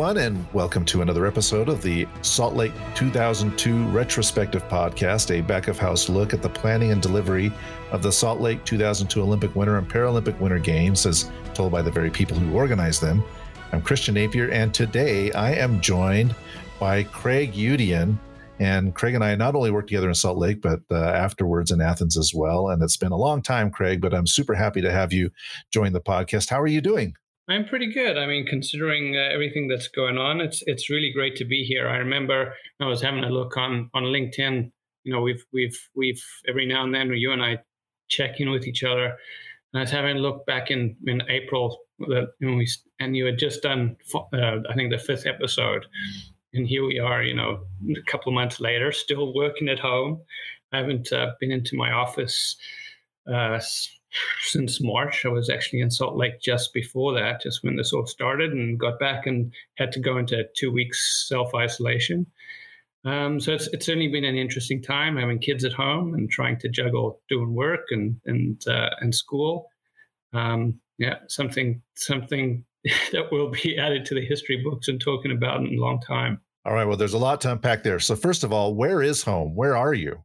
everyone, and welcome to another episode of the Salt Lake 2002 Retrospective Podcast, a back of house look at the planning and delivery of the Salt Lake 2002 Olympic Winter and Paralympic Winter Games, as told by the very people who organized them. I'm Christian Napier, and today I am joined by Craig Udian. And Craig and I not only worked together in Salt Lake, but uh, afterwards in Athens as well. And it's been a long time, Craig, but I'm super happy to have you join the podcast. How are you doing? I'm pretty good. I mean, considering uh, everything that's going on, it's it's really great to be here. I remember I was having a look on on LinkedIn. You know, we've we've we've every now and then you and I check in with each other. And I was having a look back in in April that know, we and you had just done uh, I think the fifth episode, and here we are. You know, a couple months later, still working at home. I haven't uh, been into my office uh, since March. I was actually in Salt Lake just before that, just when this all started, and got back and had to go into two weeks self isolation. Um, so it's it's certainly been an interesting time having kids at home and trying to juggle doing work and and uh, and school. Um, yeah, something something that will be added to the history books and talking about in a long time. All right. Well, there's a lot to unpack there. So first of all, where is home? Where are you?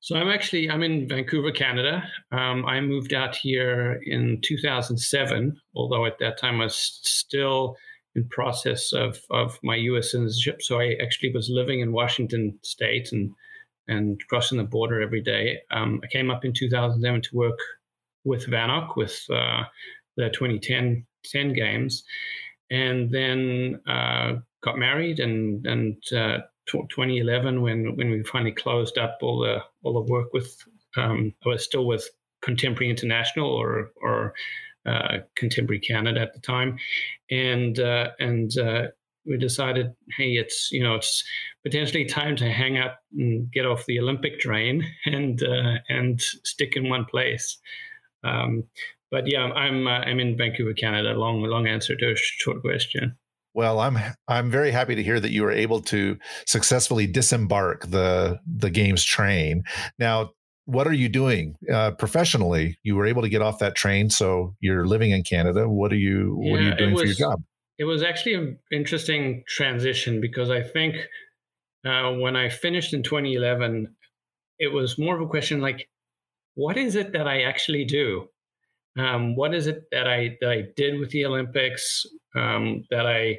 So I'm actually I'm in Vancouver, Canada. Um, I moved out here in 2007, although at that time I was still in process of of my U.S. citizenship. So I actually was living in Washington State and and crossing the border every day. Um, I came up in 2007 to work with VANOC with uh, the 2010 10 games, and then uh, got married and and uh, 2011 when when we finally closed up all the all the work with um, I was still with Contemporary International or or uh, Contemporary Canada at the time, and uh, and uh, we decided, hey, it's you know it's potentially time to hang up and get off the Olympic train and uh, and stick in one place. Um, but yeah, I'm uh, I'm in Vancouver, Canada. Long long answer to a short question. Well, I'm I'm very happy to hear that you were able to successfully disembark the the game's train. Now, what are you doing uh, professionally? You were able to get off that train, so you're living in Canada. What are you yeah, What are you doing was, for your job? It was actually an interesting transition because I think uh, when I finished in 2011, it was more of a question like, what is it that I actually do? Um, what is it that I that I did with the Olympics um, that I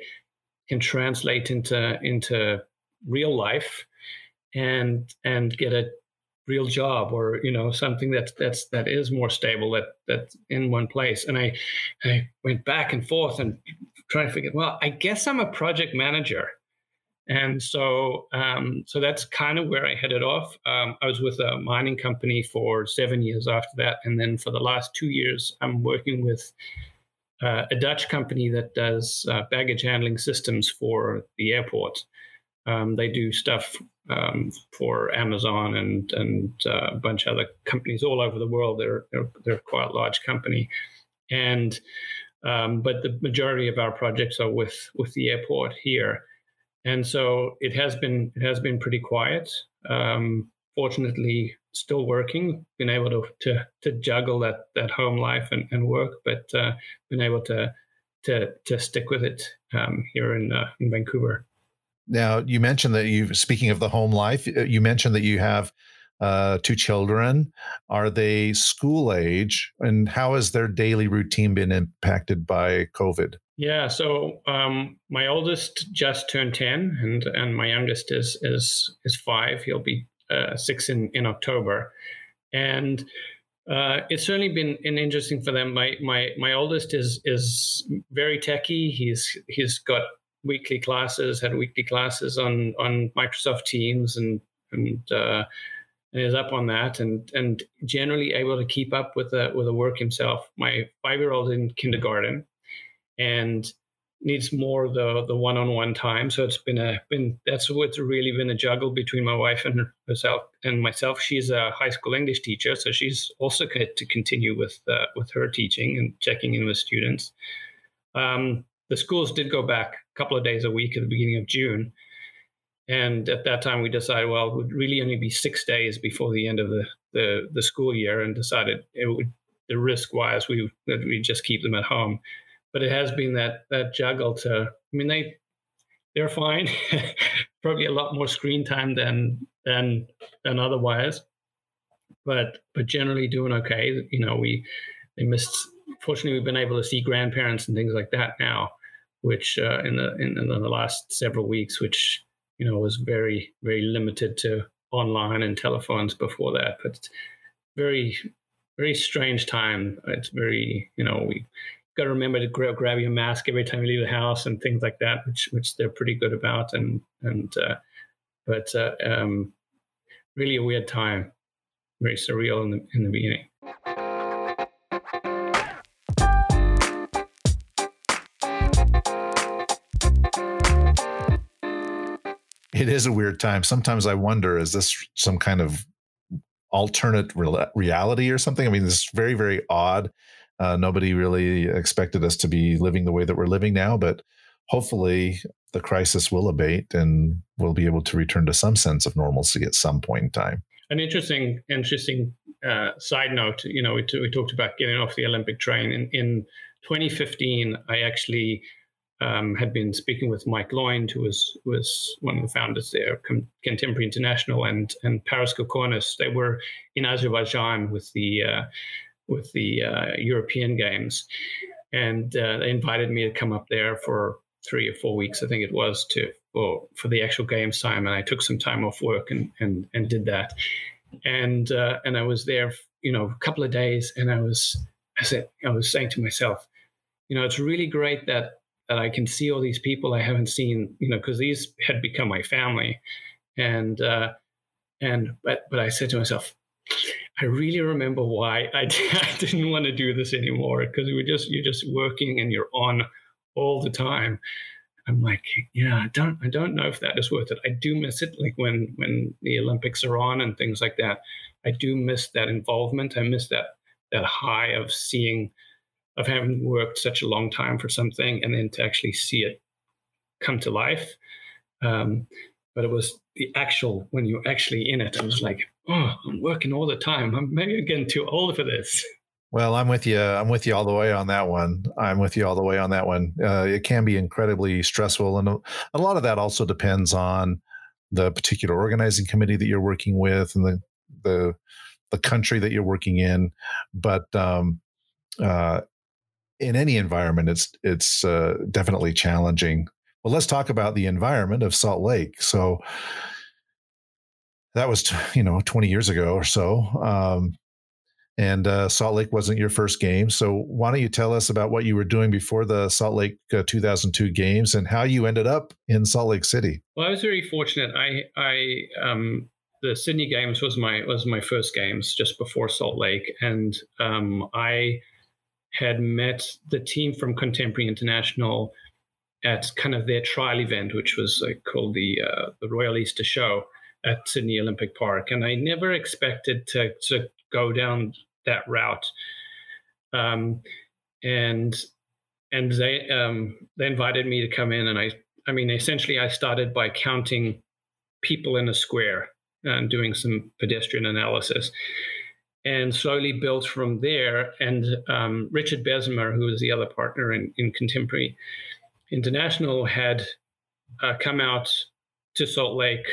can translate into into real life and and get a real job or you know something that's that's that is more stable that that's in one place? And i i went back and forth and trying to figure well i guess i'm a project manager and so, um, so that's kind of where I headed off. Um, I was with a mining company for seven years after that, and then for the last two years, I'm working with uh, a Dutch company that does uh, baggage handling systems for the airport. Um, they do stuff um, for Amazon and and uh, a bunch of other companies all over the world. They're they're, they're quite a large company, and um, but the majority of our projects are with with the airport here and so it has been it has been pretty quiet. Um, fortunately, still working, been able to to, to juggle that that home life and, and work, but uh, been able to to to stick with it um, here in uh, in Vancouver. Now, you mentioned that you speaking of the home life, uh, you mentioned that you have uh, two children. Are they school age, and how has their daily routine been impacted by COVID? Yeah, so um, my oldest just turned ten, and and my youngest is is is five. He'll be uh, six in in October, and uh, it's certainly been an interesting for them. My my my oldest is is very techy. He's he's got weekly classes, had weekly classes on on Microsoft Teams, and and uh, and is up on that, and and generally able to keep up with the with the work himself. My five year old in kindergarten and needs more the the one on one time. So it's been a been that's what's really been a juggle between my wife and herself and myself. She's a high school English teacher, so she's also got to continue with uh, with her teaching and checking in with students. Um, the schools did go back a couple of days a week at the beginning of June. And at that time, we decided, well, it would really only be six days before the end of the, the, the school year, and decided it would the risk wise we we just keep them at home but it has been that that juggle to. I mean, they they're fine. Probably a lot more screen time than than than otherwise, but but generally doing okay. You know, we they missed. Fortunately, we've been able to see grandparents and things like that now, which uh, in the in, in the last several weeks, which you know was very very limited to online and telephones before that. But very very strange time. It's very you know we got to remember to grab, grab your mask every time you leave the house and things like that, which which they're pretty good about. And and uh, but uh, um, really a weird time, very surreal in the in the beginning. It is a weird time. Sometimes I wonder: is this some kind of alternate reality or something? I mean, is very, very odd uh, nobody really expected us to be living the way that we're living now, but hopefully the crisis will abate and we'll be able to return to some sense of normalcy at some point in time. An interesting, interesting uh, side note. You know, we, t- we talked about getting off the Olympic train. In, in 2015, I actually um, had been speaking with Mike Loynd, who was was one of the founders there, Contemporary International, and and Paris Kokonis. They were in Azerbaijan with the uh, with the uh, European Games, and uh, they invited me to come up there for three or four weeks, I think it was, to well, for the actual games time, and I took some time off work and and and did that, and uh, and I was there, you know, a couple of days, and I was I said I was saying to myself, you know, it's really great that that I can see all these people I haven't seen, you know, because these had become my family, and uh, and but but I said to myself, I really remember why I, I didn't want to do this anymore because we just you're just working and you're on all the time. I'm like, yeah, I don't I don't know if that is worth it. I do miss it, like when when the Olympics are on and things like that. I do miss that involvement. I miss that that high of seeing of having worked such a long time for something and then to actually see it come to life. Um, but it was the actual when you're actually in it. I was like, oh, I'm working all the time. I'm maybe getting too old for this. Well, I'm with you. I'm with you all the way on that one. I'm with you all the way on that one. Uh, it can be incredibly stressful, and a, a, lot of that also depends on the particular organizing committee that you're working with and the the the country that you're working in. But um, uh, in any environment, it's it's uh, definitely challenging. Well, let's talk about the environment of Salt Lake. So, that was you know 20 years ago or so um, and uh, salt lake wasn't your first game. So why don't you tell us about what you were doing before the salt lake uh, 2002 games and how you ended up in salt lake city? Well i was very fortunate. I i um, the sydney games was my was my first games just before salt lake. And um, i had met the team from contemporary international at kind of their trial event which was uh, called the uh, the royal easter show at Sydney Olympic Park, and I never expected to to go down that route. Um, and and they um, they invited me to come in, and I I mean essentially I started by counting people in a square and doing some pedestrian analysis, and slowly built from there. And um, Richard Besmer, who was the other partner in, in Contemporary International, had uh, come out to Salt Lake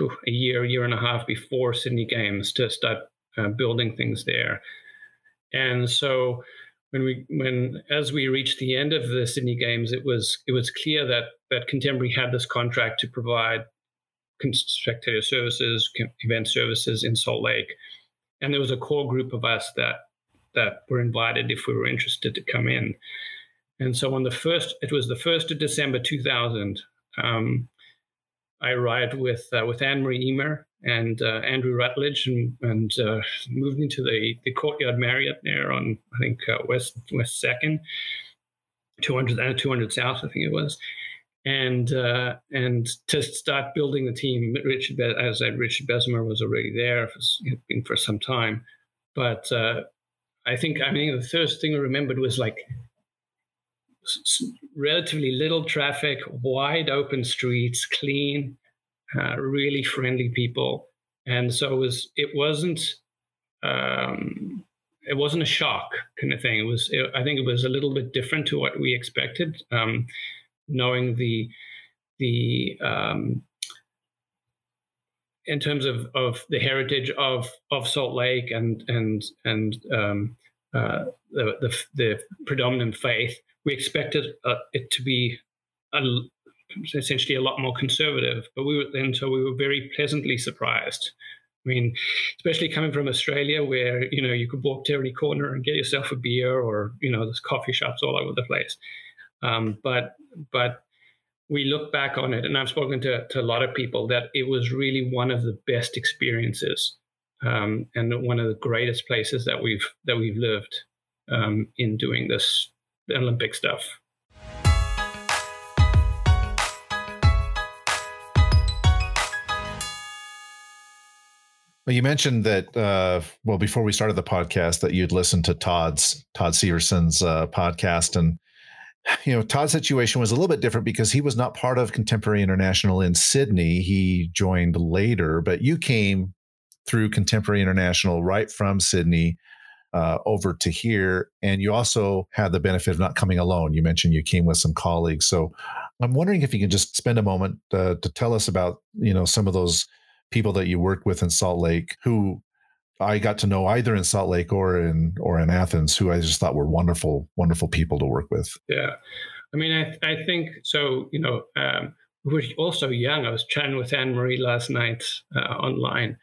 a year, year and a half before Sydney Games to start uh, building things there. And so when we when as we reached the end of the Sydney Games, it was it was clear that that Contemporary had this contract to provide spectator services, event services in Salt Lake, and there was a core group of us that that were invited if we were interested to come in. And so on the first, it was the first of December 2000. Um, I arrived with uh, with Anne Marie Emer and uh, Andrew Rutledge and, and uh, moved into the, the Courtyard Marriott there on I think uh, West West Second, 200 uh, 200 South I think it was, and uh, and to start building the team. Richard as I said, Richard Bessemer was already there, had been for some time, but I think I mean the first thing I remembered was like relatively little traffic, wide open streets, clean, uh, really friendly people, and so it was. It wasn't. Um, it wasn't a shock kind of thing. It was. It, I think it was a little bit different to what we expected. Um, knowing the the um, in terms of, of the heritage of, of Salt Lake and and and um, uh, the, the, the predominant faith, we expected uh, it to be a, essentially a lot more conservative. But we were then so we were very pleasantly surprised. I mean, especially coming from Australia, where you know you could walk to every corner and get yourself a beer, or you know there's coffee shops all over the place. Um, but but we look back on it, and I've spoken to, to a lot of people that it was really one of the best experiences um, and one of the greatest places that we've that we've lived um, in doing this Olympic stuff. Well, you mentioned that uh, well before we started the podcast that you'd listened to Todd's Todd Severson's uh, podcast, and you know, Todd's situation was a little bit different because he was not part of Contemporary International in Sydney. He joined later, but you came through Contemporary International right from Sydney uh, over to here. And you also had the benefit of not coming alone. You mentioned you came with some colleagues. So I'm wondering if you can just spend a moment uh, to tell us about, you know, some of those people that you worked with in Salt Lake who I got to know either in Salt Lake or in or in Athens, who I just thought were wonderful, wonderful people to work with. Yeah, I mean, I I think so. You know, um, we were also young. I was chatting with Anne Marie last night uh, online,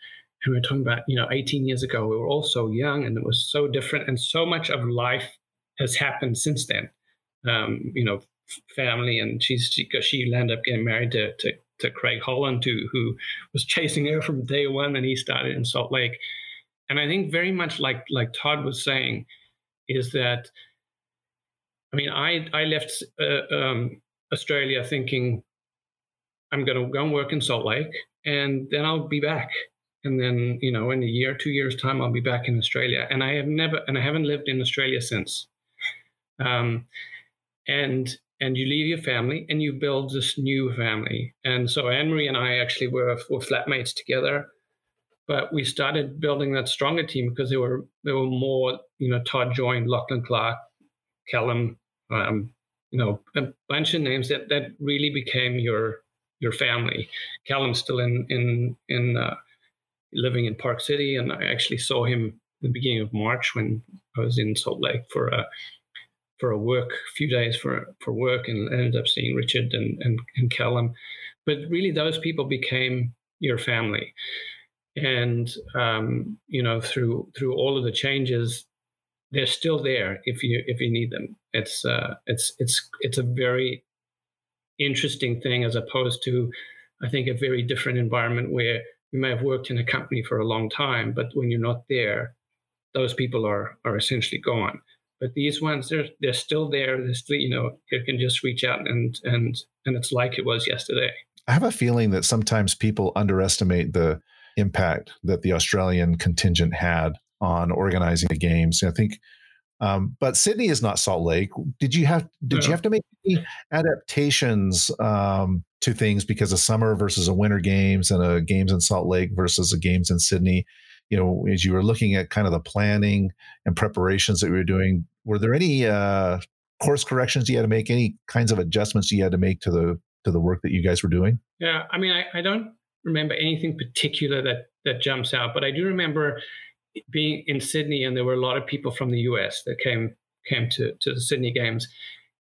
and we're talking about you know 18 years ago. We were all so young, and it was so different, and so much of life has happened since then. Um, you know, family, and she's she, she ended up getting married to, to to Craig Holland, who who was chasing her from day one, and he started in Salt Lake and I think very much like like Todd was saying, is that I mean I I left uh, um, Australia thinking I'm going to go and work in Salt Lake, and then I'll be back. And then you know in a year, two years time, I'll be back in Australia. And I have never and I haven't lived in Australia since. Um, and and you leave your family and you build this new family. And so Anne Marie and I actually were, were flatmates together but we started building that stronger team because there were there were more. You know, Todd joined, Lachlan Clark, Callum, um, you know, a bunch of names that that really became your your family. Callum's still in in in uh, living in Park City, and I actually saw him the beginning of March when I was in Salt Lake for a for a work a few days for for work, and ended up seeing Richard and and, and Callum. But really, those people became your family and um, you know through through all of the changes they're still there if you if you need them it's uh, it's it's it's a very interesting thing as opposed to i think a very different environment where you may have worked in a company for a long time but when you're not there those people are are essentially gone but these ones they're they're still there they're still you know you can just reach out and and and it's like it was yesterday i have a feeling that sometimes people underestimate the impact that the Australian contingent had on organizing the games. I think, um, but Sydney is not Salt Lake. Did you have did you have to make any adaptations um, to things because of summer versus a winter games and a games in Salt Lake versus a games in Sydney? You know, as you were looking at kind of the planning and preparations that we were doing, were there any uh, course corrections you had to make? Any kinds of adjustments you had to make to the to the work that you guys were doing? Yeah, I mean, I, I don't remember anything particular that that jumps out, but I do remember being in Sydney, and there were a lot of people from the US that came came to to the Sydney Games,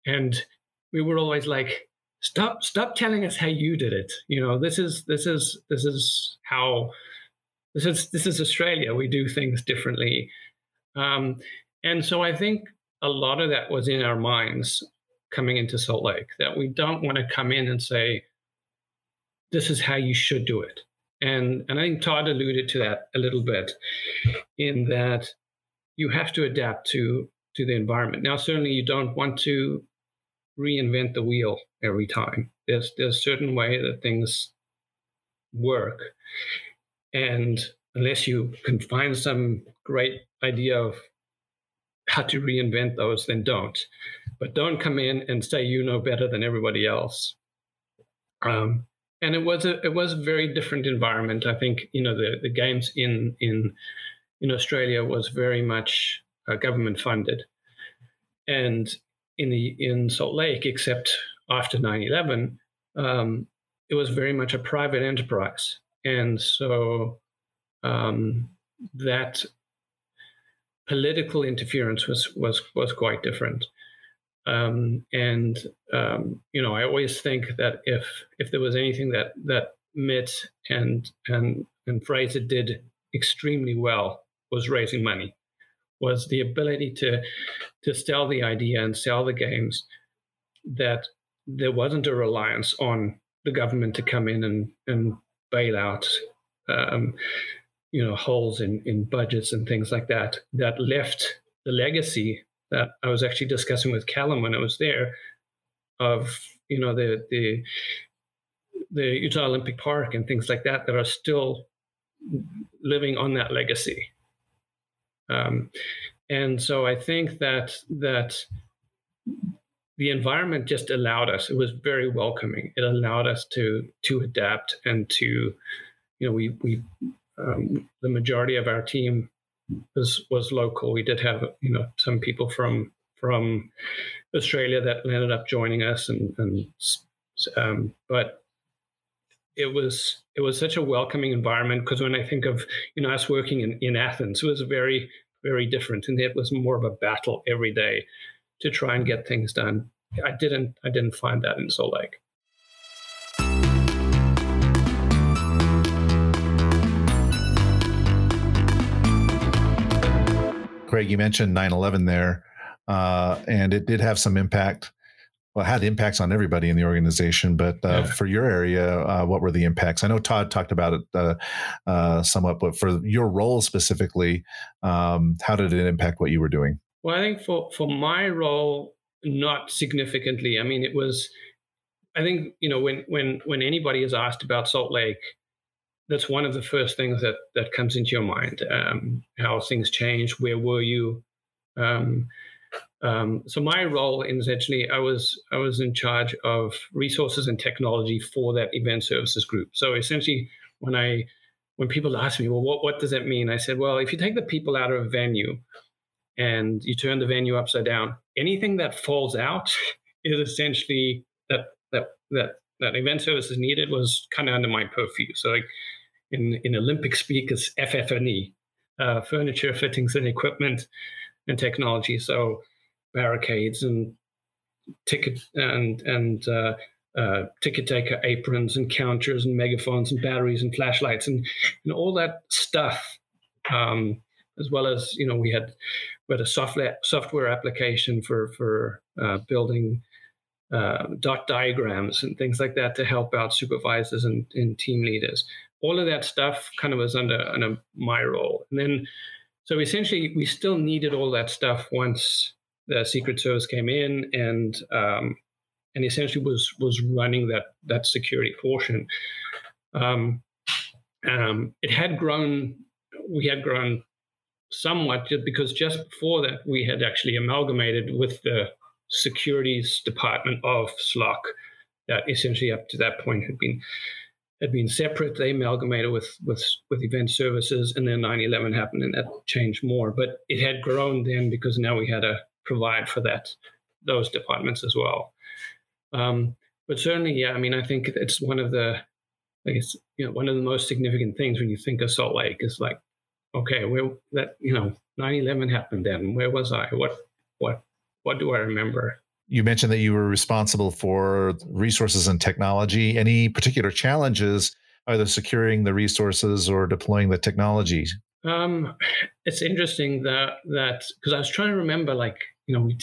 and we were always like, "Stop! Stop telling us how you did it. You know, this is this is this is how this is this is Australia. We do things differently." Um, and so I think a lot of that was in our minds coming into Salt Lake that we don't want to come in and say, this is how you should do it. And and I think Todd alluded to that a little bit in that you have to adapt to to the environment. Now certainly you don't want to reinvent the wheel every time. There's there's a certain way that things work. And unless you can find some great idea of how to reinvent those, then don't. But don't come in and say you know better than everybody else. Um, and it was a it was a very different environment. I think you know the the games in in in Australia was very much uh, government funded, and in the in Salt Lake, except after 9/11, um, it was very much a private enterprise, and so um, that political interference was was was quite different. Um, and um, you know, I always think that if if there was anything that that Mitt and and and Fraser did extremely well was raising money, was the ability to to sell the idea and sell the games that there wasn't a reliance on the government to come in and and bail out um, you know holes in in budgets and things like that that left the legacy that I was actually discussing with Callum when I was there of you know the the the Utah Olympic Park and things like that that are still living on that legacy. Um, and so I think that that the environment just allowed us. It was very welcoming. It allowed us to to adapt and to, you know, we we um, the majority of our team was was local. We did have you know some people from from Australia that ended up joining us, and, and um, but it was it was such a welcoming environment because when I think of you know us working in, in Athens, it was very very different, and it was more of a battle every day to try and get things done. I didn't I didn't find that in Salt Lake. Craig, you mentioned 9 11 there, uh, and it did have some impact. Well, had impacts on everybody in the organization, but uh, yeah. for your area, uh, what were the impacts? I know Todd talked about it uh, uh, somewhat, but for your role specifically, um, how did it impact what you were doing? Well, I think for, for my role, not significantly. I mean, it was, I think, you know, when, when, when anybody is asked about Salt Lake, that's one of the first things that that comes into your mind. Um, how things change. Where were you? Um, um, so my role, essentially, I was I was in charge of resources and technology for that event services group. So essentially, when I when people ask me, well, what what does that mean? I said, well, if you take the people out of a venue and you turn the venue upside down, anything that falls out is essentially that that that that event services needed was kind of under my purview. So like in, in Olympic speak is FF&E, uh, furniture, fittings, and equipment and technology. So barricades and ticket and and uh, uh, ticket taker aprons and counters and megaphones and batteries and flashlights and, and all that stuff. Um, as well as you know, we had we had a software software application for for uh, building uh, dot diagrams and things like that to help out supervisors and, and team leaders all of that stuff kind of was under under my role. And then, so essentially, we still needed all that stuff once the Secret Service came in and um, and essentially was was running that that security portion. Um, um, it had grown. We had grown somewhat because just before that, we had actually amalgamated with the securities department of SLOC that essentially up to that point had been had been separate. They amalgamated with with with event services, and then 9/11 happened, and that changed more. But it had grown then because now we had to provide for that those departments as well. Um, but certainly, yeah, I mean, I think it's one of the, I guess, you know, one of the most significant things when you think of Salt Lake is like, okay, where that you know 9/11 happened then. Where was I? What what what do I remember? you mentioned that you were responsible for resources and technology. Any particular challenges, either securing the resources or deploying the technology? Um, it's interesting that that because I was trying to remember, like you know, we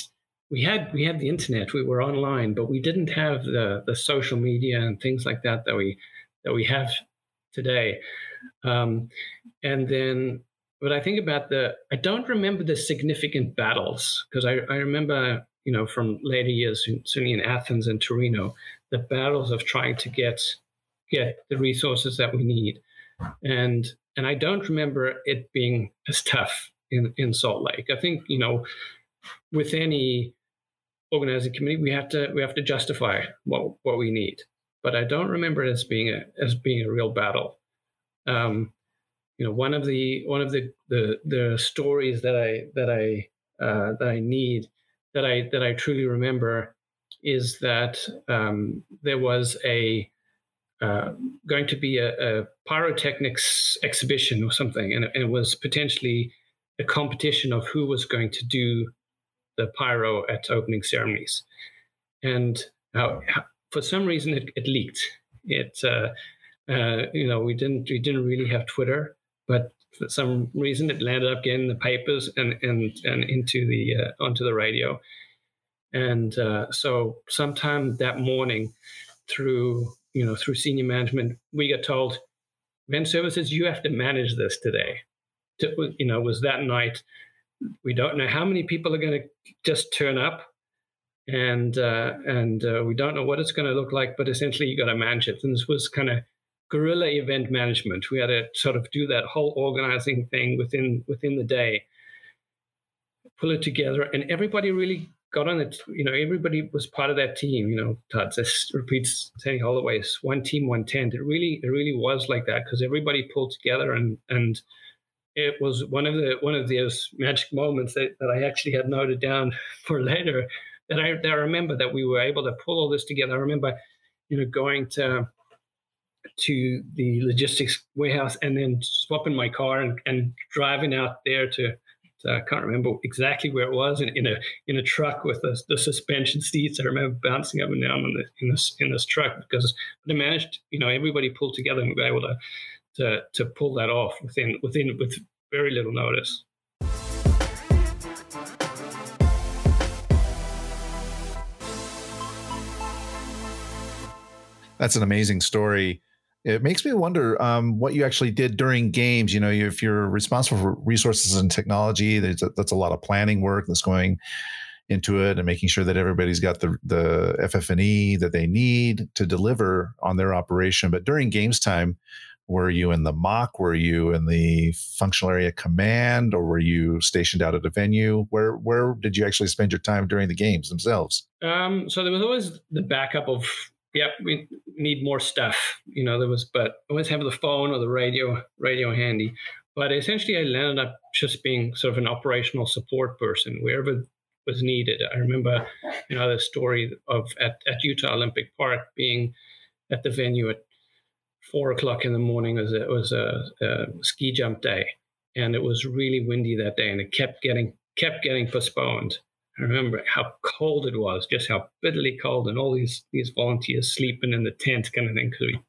we had we had the internet, we were online, but we didn't have the the social media and things like that that we that we have today. Um, and then, but I think about the I don't remember the significant battles because I I remember you know, from later years, certainly in Athens and Torino, the battles of trying to get get the resources that we need, and and I don't remember it being as tough in in Salt Lake. I think you know, with any organizing committee, we have to we have to justify what what we need, but I don't remember it as being a as being a real battle. Um, you know, one of the one of the the, the stories that I that I uh, that I need that I that I truly remember is that um, there was a uh, going to be a, a, pyrotechnics exhibition or something, and and it, was potentially a competition of who was going to do the pyro at opening ceremonies. And uh, for some reason, it, it leaked. It, uh, uh, you know, we didn't we didn't really have Twitter, but for some reason, it landed up in the papers and and and into the uh, onto the radio. And uh, so, sometime that morning, through you know through senior management, we got told, "Event Services, you have to manage this today." To, you know, was that night. We don't know how many people are going to just turn up and uh, and uh, we don't know what it's going to look like, but essentially you got to manage it. And this was kind of guerrilla event management. We had to sort of do that whole organizing thing within within the day, pull it together, and everybody really got on it. You know, everybody was part of that team. You know, Todd this repeats saying all always one team, one tent. It really, it really was like that because everybody pulled together and and it was one of the one of those magic moments that, that I actually had noted down for later that I that I remember that we were able to pull all this together. I remember, you know, going to to the logistics warehouse and then swapping my car and, and driving out there to, to, I can't remember exactly where it was in, in a in a truck with the, the suspension seats. I remember bouncing up and down in, the, in this in this truck because they managed, you know, everybody pulled together and we were able to to to pull that off within within with very little notice. That's an amazing story it makes me wonder um, what you actually did during games. You know, if you're responsible for resources and technology, a, that's a lot of planning work that's going into it and making sure that everybody's got the the FF&E that they need to deliver on their operation. But during games time, were you in the MOC? Were you in the functional area command, or were you stationed out at a venue? Where where did you actually spend your time during the games themselves? Um, so there was always the backup of yep, we need more stuff. You know, there was, but always have the phone or the radio, radio handy. But essentially, I landed up just being sort of an operational support person wherever was needed. I remember, you know, the story of at, at Utah Olympic Park being at the venue at four o'clock in the morning. It was a, it was a, a ski jump day, and it was really windy that day, and it kept getting kept getting postponed. I remember how cold it was, just how bitterly cold, and all these these volunteers sleeping in the tent, kind of thing. Because we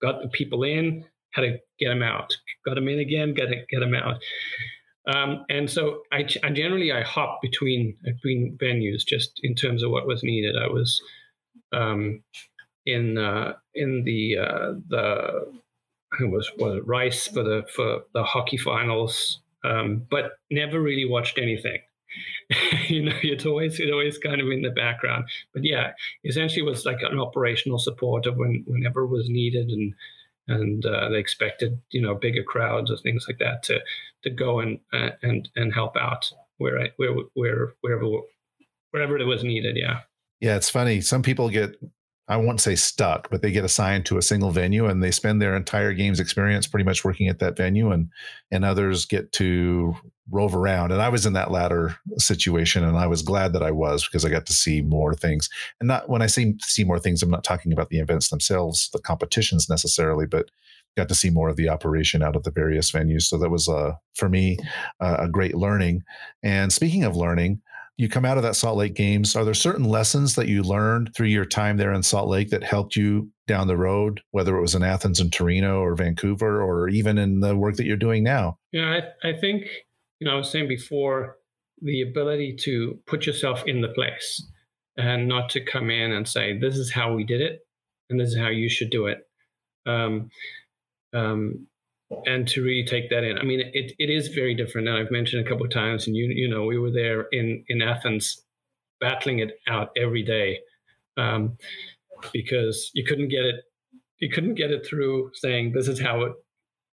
got the people in, had to get them out, got them in again, got to get them out. Um, and so I, I, generally I hop between between venues just in terms of what was needed. I was um, in uh, in the uh, the I was was Rice for the for the hockey finals, um, but never really watched anything. you know, it's always it's always kind of in the background. But yeah, essentially was like an operational support of when whenever was needed and and uh, they expected you know bigger crowds or things like that to to go and uh, and and help out where I, where where wherever wherever it was needed. Yeah. Yeah, it's funny. Some people get I won't say stuck, but they get assigned to a single venue and they spend their entire games experience pretty much working at that venue and and others get to rove around. And I was in that latter situation and I was glad that I was because I got to see more things. And not when I say see more things, I'm not talking about the events themselves, the competitions necessarily, but got to see more of the operation out of the various venues. So that was uh, for me uh, a great learning. And speaking of learning, you come out of that Salt Lake Games. Are there certain lessons that you learned through your time there in Salt Lake that helped you down the road, whether it was in Athens and Torino or Vancouver, or even in the work that you're doing now? Yeah, I, I think, you know, I was saying before, the ability to put yourself in the place and not to come in and say, this is how we did it and this is how you should do it. Um, um, and to really take that in. I mean, it, it is very different. And I've mentioned a couple of times, and you you know, we were there in in Athens, battling it out every day, um, because you couldn't get it, you couldn't get it through saying this is how it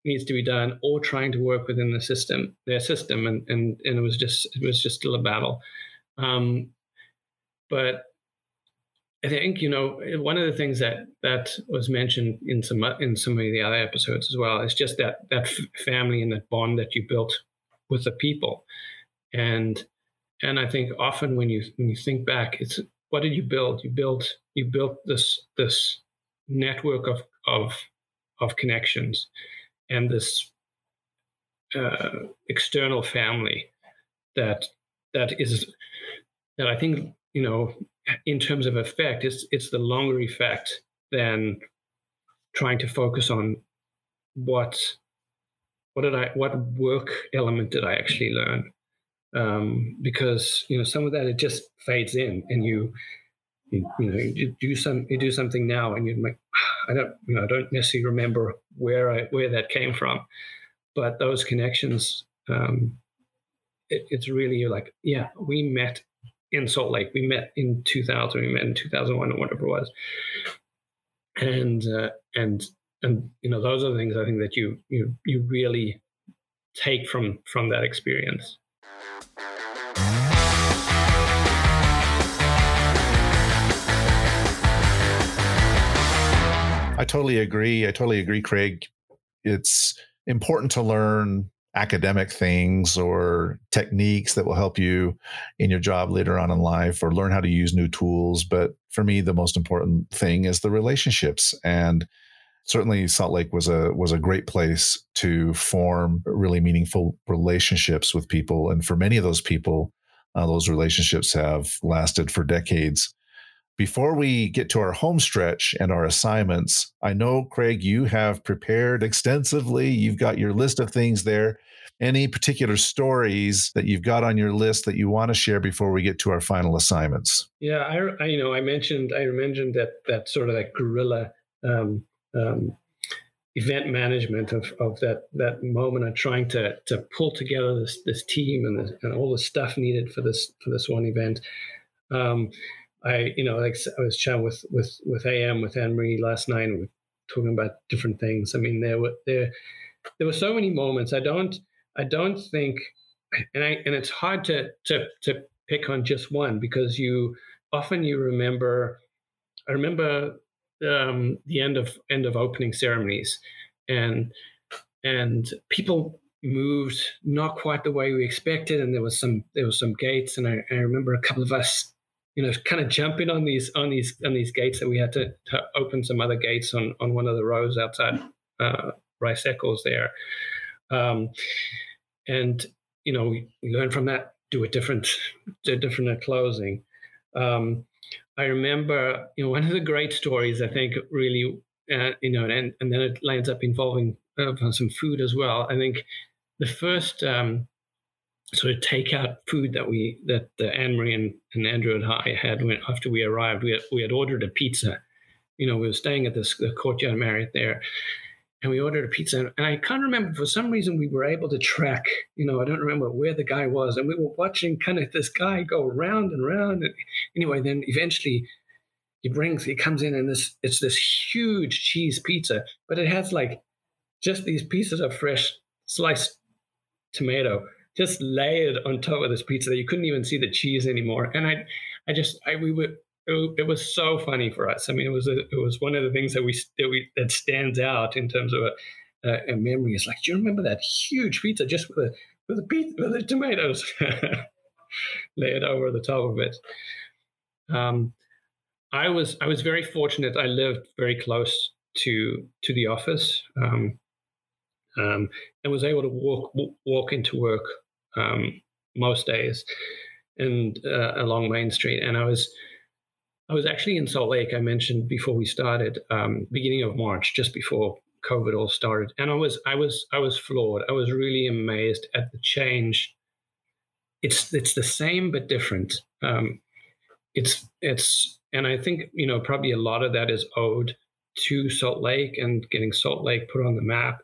needs to be done, or trying to work within the system, their system, and and and it was just it was just still a battle. Um, but I think you know one of the things that that was mentioned in some in some of the other episodes as well is just that that family and that bond that you built with the people, and and I think often when you when you think back, it's what did you build? You built you built this this network of of of connections and this uh, external family that that is that I think you know in terms of effect it's it's the longer effect than trying to focus on what what did I what work element did I actually learn? Um, because you know some of that it just fades in and you you, you know you do some you do something now and you're like I don't you know I don't necessarily remember where I where that came from. But those connections um, it, it's really like yeah we met in Salt Lake we met in 2000 we met in 2001 or whatever it was and uh, and and you know those are the things I think that you you you really take from from that experience. I totally agree. I totally agree, Craig. It's important to learn academic things or techniques that will help you in your job later on in life or learn how to use new tools. But for me, the most important thing is the relationships. And certainly Salt Lake was a was a great place to form really meaningful relationships with people. And for many of those people, uh, those relationships have lasted for decades. Before we get to our home stretch and our assignments, I know, Craig, you have prepared extensively. You've got your list of things there. Any particular stories that you've got on your list that you want to share before we get to our final assignments? Yeah, I, I you know I mentioned I mentioned that that sort of that guerrilla um, um, event management of, of that that moment of trying to to pull together this this team and, and all the stuff needed for this for this one event. Um, I, you know, like I was chatting with with with AM with Anne Marie last night, and we are talking about different things. I mean, there were there there were so many moments. I don't I don't think, and I and it's hard to to to pick on just one because you often you remember. I remember um, the end of end of opening ceremonies, and and people moved not quite the way we expected, and there was some there was some gates, and I, I remember a couple of us you know, kind of jumping on these on these on these gates that we had to, to open some other gates on on one of the rows outside uh, Rice Eccles there, um, and you know we, learned from that do a different do a different closing. Um, I remember you know one of the great stories I think really uh, you know and and then it lands up involving uh, some food as well. I think the first um, sort of take out food that we that uh, Anne Marie and, and Andrew and I had when, after we arrived. We had, we had ordered a pizza. You know, we were staying at this the Courtyard Marriott there, and we ordered a pizza. And I can't remember for some reason we were able to track. You know, I don't remember where the guy was, and we were watching kind of this guy go round and round. And anyway, then eventually he brings he comes in and this it's this huge cheese pizza, but it has like just these pieces of fresh sliced tomato just layered on top of this pizza that you couldn't even see the cheese anymore. And I, I just, I, we would, it, was so funny for us. I mean, it was, a, it was one of the things that we, that we, that stands out in terms of a, a, a memory. It's like, do you remember that huge pizza just with a, with a pizza, with the tomatoes layered over the top of it? Um, I was, I was very fortunate. I lived very close to, to the office. Um, um, and was able to walk walk into work um, most days and uh, along Main Street. And I was I was actually in Salt Lake. I mentioned before we started, um, beginning of March, just before COVID all started, and I was I was I was floored. I was really amazed at the change. It's it's the same but different. Um, it's it's and I think you know probably a lot of that is owed to Salt Lake and getting Salt Lake put on the map.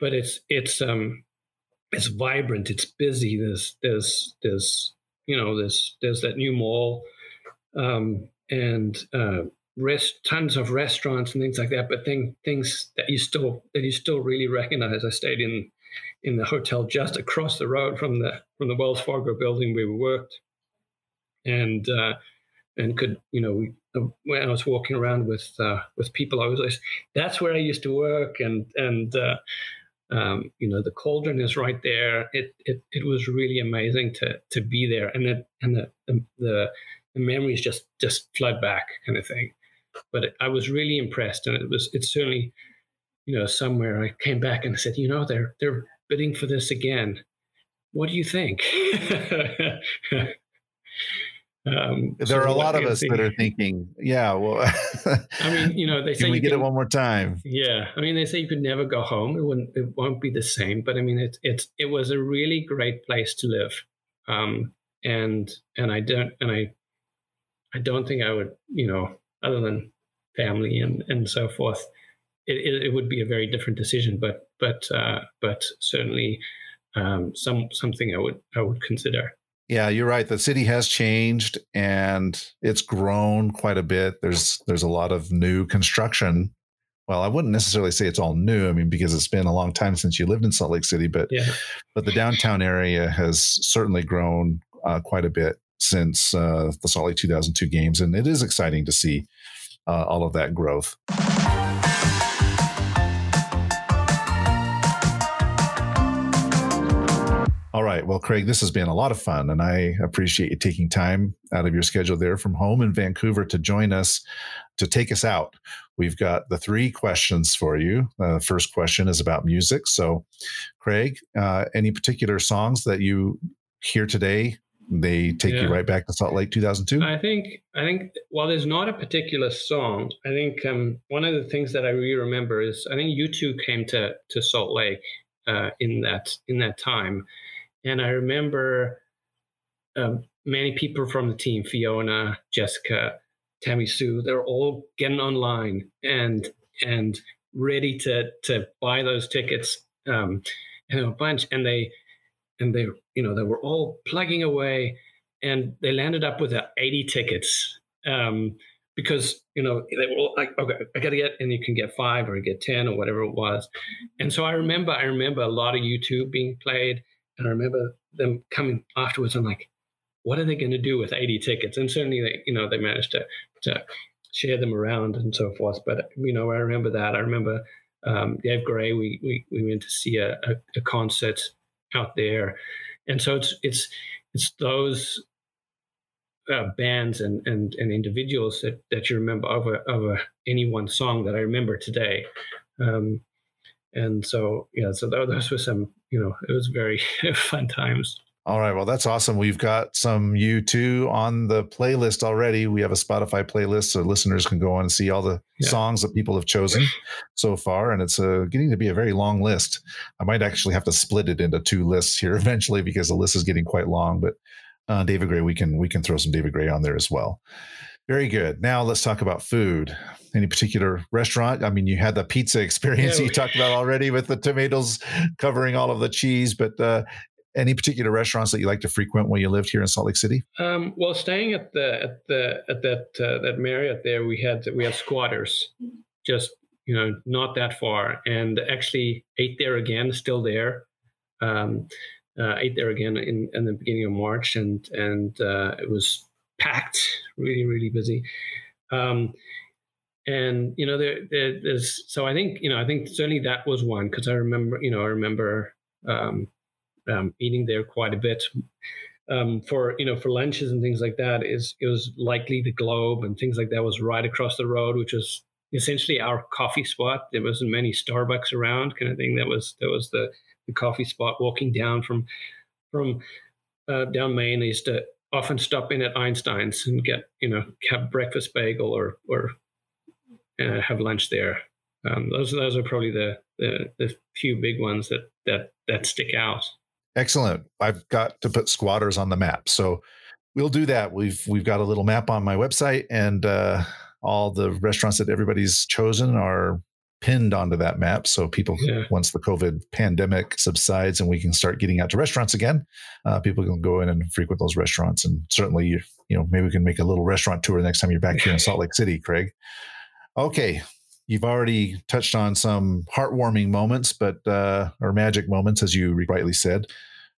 But it's it's um it's vibrant, it's busy. There's there's there's you know there's there's that new mall, um, and uh, rest tons of restaurants and things like that. But thing, things that you still that you still really recognize. I stayed in in the hotel just across the road from the from the Wells Fargo building where we worked, and uh, and could you know when I was walking around with uh, with people, I was like, that's where I used to work, and and uh, um, you know, the cauldron is right there. It, it it was really amazing to to be there, and it, and the, the the memories just just flood back, kind of thing. But it, I was really impressed, and it was it's certainly, you know, somewhere I came back and said, you know, they're they're bidding for this again. What do you think? Um, there so are a lot of us that are thinking, yeah, well, I mean, you know, they say can we get can, it one more time. Yeah, I mean, they say you could never go home; it wouldn't, it won't be the same. But I mean, it's it's it was a really great place to live, um, and and I don't and I I don't think I would, you know, other than family and and so forth, it, it, it would be a very different decision. But but uh, but certainly um, some something I would I would consider. Yeah, you're right. The city has changed and it's grown quite a bit. There's there's a lot of new construction. Well, I wouldn't necessarily say it's all new. I mean, because it's been a long time since you lived in Salt Lake City, but yeah. but the downtown area has certainly grown uh, quite a bit since uh, the Salt Lake 2002 games, and it is exciting to see uh, all of that growth. All right. Well, Craig, this has been a lot of fun, and I appreciate you taking time out of your schedule there from home in Vancouver to join us to take us out. We've got the three questions for you. Uh, the first question is about music. So, Craig, uh, any particular songs that you hear today? They take yeah. you right back to Salt Lake 2002. I think. I think. While there's not a particular song, I think um, one of the things that I really remember is I think U2 came to to Salt Lake uh, in that in that time and I remember um, many people from the team, Fiona, Jessica, Tammy Sue, they're all getting online and and ready to to buy those tickets. Um, and a bunch, and they and they you know they were all plugging away, and they landed up with uh, 80 tickets. Um, because you know they were like, okay, I got to get, and you can get five or get ten or whatever it was. And so I remember, I remember a lot of U2 being played, and I remember them coming afterwards. I'm like, what are they going to do with 80 tickets? And certainly they, you know, they managed to, to share them around and so forth. But, you know, I remember that. I remember um, Dave Gray, we, we, we went to see a, a, a concert out there. And so it's, it's, it's those uh, bands and, and, and individuals that, that you remember over, over any one song that I remember today. Um, and so, yeah, so those were some you know, it was very fun times. All right. Well, that's awesome. We've got some U2 on the playlist already. We have a Spotify playlist so listeners can go on and see all the yeah. songs that people have chosen so far. And it's uh, getting to be a very long list. I might actually have to split it into two lists here eventually because the list is getting quite long. But uh, David Gray, we can we can throw some David Gray on there as well. Very good. Now let's talk about food. Any particular restaurant? I mean, you had the pizza experience yeah, you talked about already with the tomatoes covering all of the cheese, but uh, any particular restaurants that you like to frequent when you lived here in Salt Lake City? Um, well, staying at the at the at that uh, that Marriott there, we had we had squatters, just you know, not that far, and actually ate there again, still there. Um, uh, ate there again in, in the beginning of March, and and uh, it was packed, really, really busy. Um, and you know, there, there, there's so I think you know I think certainly that was one because I remember you know I remember um, um, eating there quite a bit. Um, for you know for lunches and things like that is it was likely the Globe and things like that was right across the road, which was essentially our coffee spot. There wasn't many Starbucks around, kind of thing. That was that was the the coffee spot. Walking down from from uh, down Main, I used to often stop in at Einstein's and get you know have breakfast bagel or or uh, have lunch there. Um, those those are probably the, the the few big ones that that that stick out. Excellent. I've got to put squatters on the map, so we'll do that. We've we've got a little map on my website, and uh, all the restaurants that everybody's chosen are pinned onto that map. So people, yeah. once the COVID pandemic subsides and we can start getting out to restaurants again, uh, people can go in and frequent those restaurants. And certainly, you, you know, maybe we can make a little restaurant tour next time you're back here in Salt Lake City, Craig. Okay. You've already touched on some heartwarming moments, but, uh, or magic moments, as you rightly said.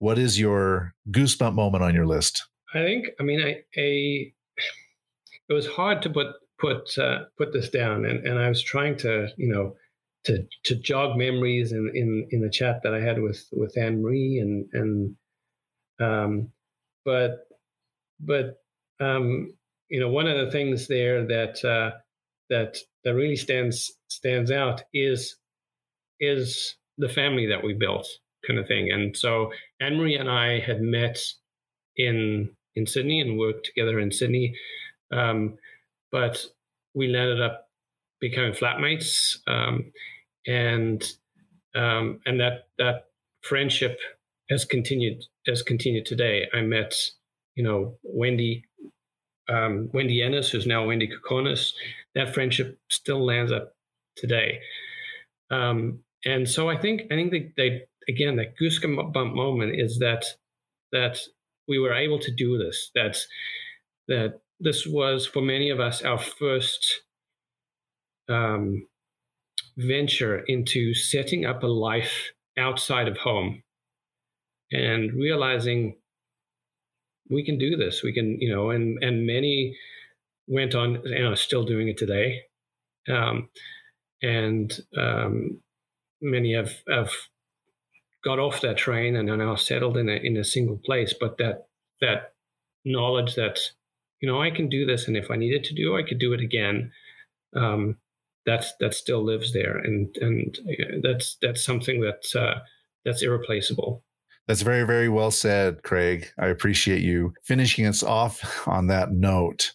What is your goosebump moment on your list? I think, I mean, I it was hard to put put uh, put this down, and, and I was trying to you know to to jog memories in, in in the chat that I had with with Anne Marie and and um, but but um, you know, one of the things there that uh, that that really stands stands out is is the family that we built, kind of thing. And so Anne Marie and I had met in in Sydney and worked together in Sydney, um, but we ended up becoming flatmates, um, and um, and that that friendship has continued has continued today. I met, you know, Wendy um, Wendy Ennis, who's now Wendy Kokonis. That friendship still lands up today. Um, and so I think I think that they again that goosebump moment is that that we were able to do this. That that this was for many of us our first um, venture into setting up a life outside of home and realizing we can do this. We can you know and and many went on and are still doing it today. Um, and um, many have have got off that train and are now settled in a in a single place but that that knowledge that you know i can do this and if i needed to do i could do it again um, that's that still lives there and and that's that's something that uh, that's irreplaceable that's very, very well said, Craig. I appreciate you finishing us off on that note.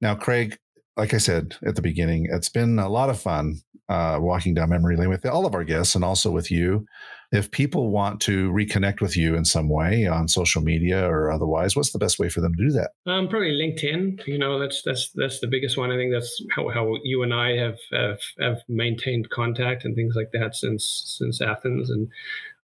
Now, Craig, like I said at the beginning, it's been a lot of fun uh, walking down memory lane with all of our guests and also with you. If people want to reconnect with you in some way on social media or otherwise, what's the best way for them to do that? Um, probably LinkedIn. You know, that's that's that's the biggest one. I think that's how, how you and I have, have have maintained contact and things like that since since Athens. And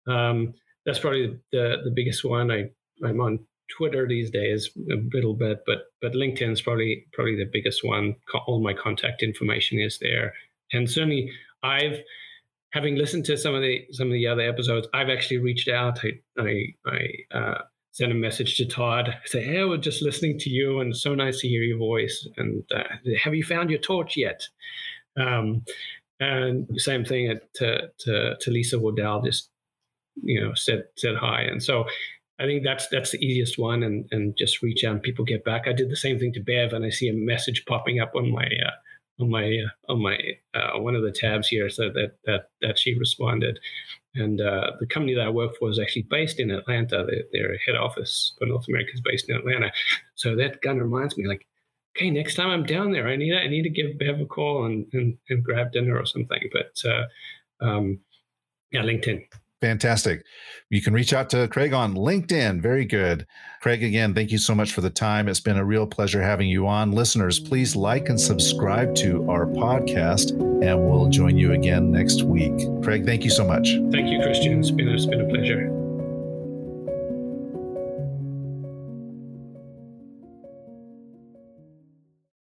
um, that's probably the the biggest one. I I'm on Twitter these days a little bit, but but LinkedIn is probably probably the biggest one. All my contact information is there, and certainly I've having listened to some of the some of the other episodes, I've actually reached out. I I, I uh, sent a message to Todd. I "Hey, we're just listening to you, and so nice to hear your voice. And uh, have you found your torch yet?" Um, and same thing to, to to Lisa Waddell. Just you know said said hi and so I think that's that's the easiest one, and and just reach out and people get back. I did the same thing to Bev, and I see a message popping up on my uh, on my on my uh, one of the tabs here, so that that that she responded. And uh, the company that I work for is actually based in Atlanta. Their, their head office for North America is based in Atlanta. So that kind of reminds me, like, okay, next time I'm down there, I need I need to give Bev a call and and, and grab dinner or something. But uh, um, yeah, LinkedIn. Fantastic. You can reach out to Craig on LinkedIn. Very good. Craig, again, thank you so much for the time. It's been a real pleasure having you on. Listeners, please like and subscribe to our podcast, and we'll join you again next week. Craig, thank you so much. Thank you, Christian. It's been, it's been a pleasure.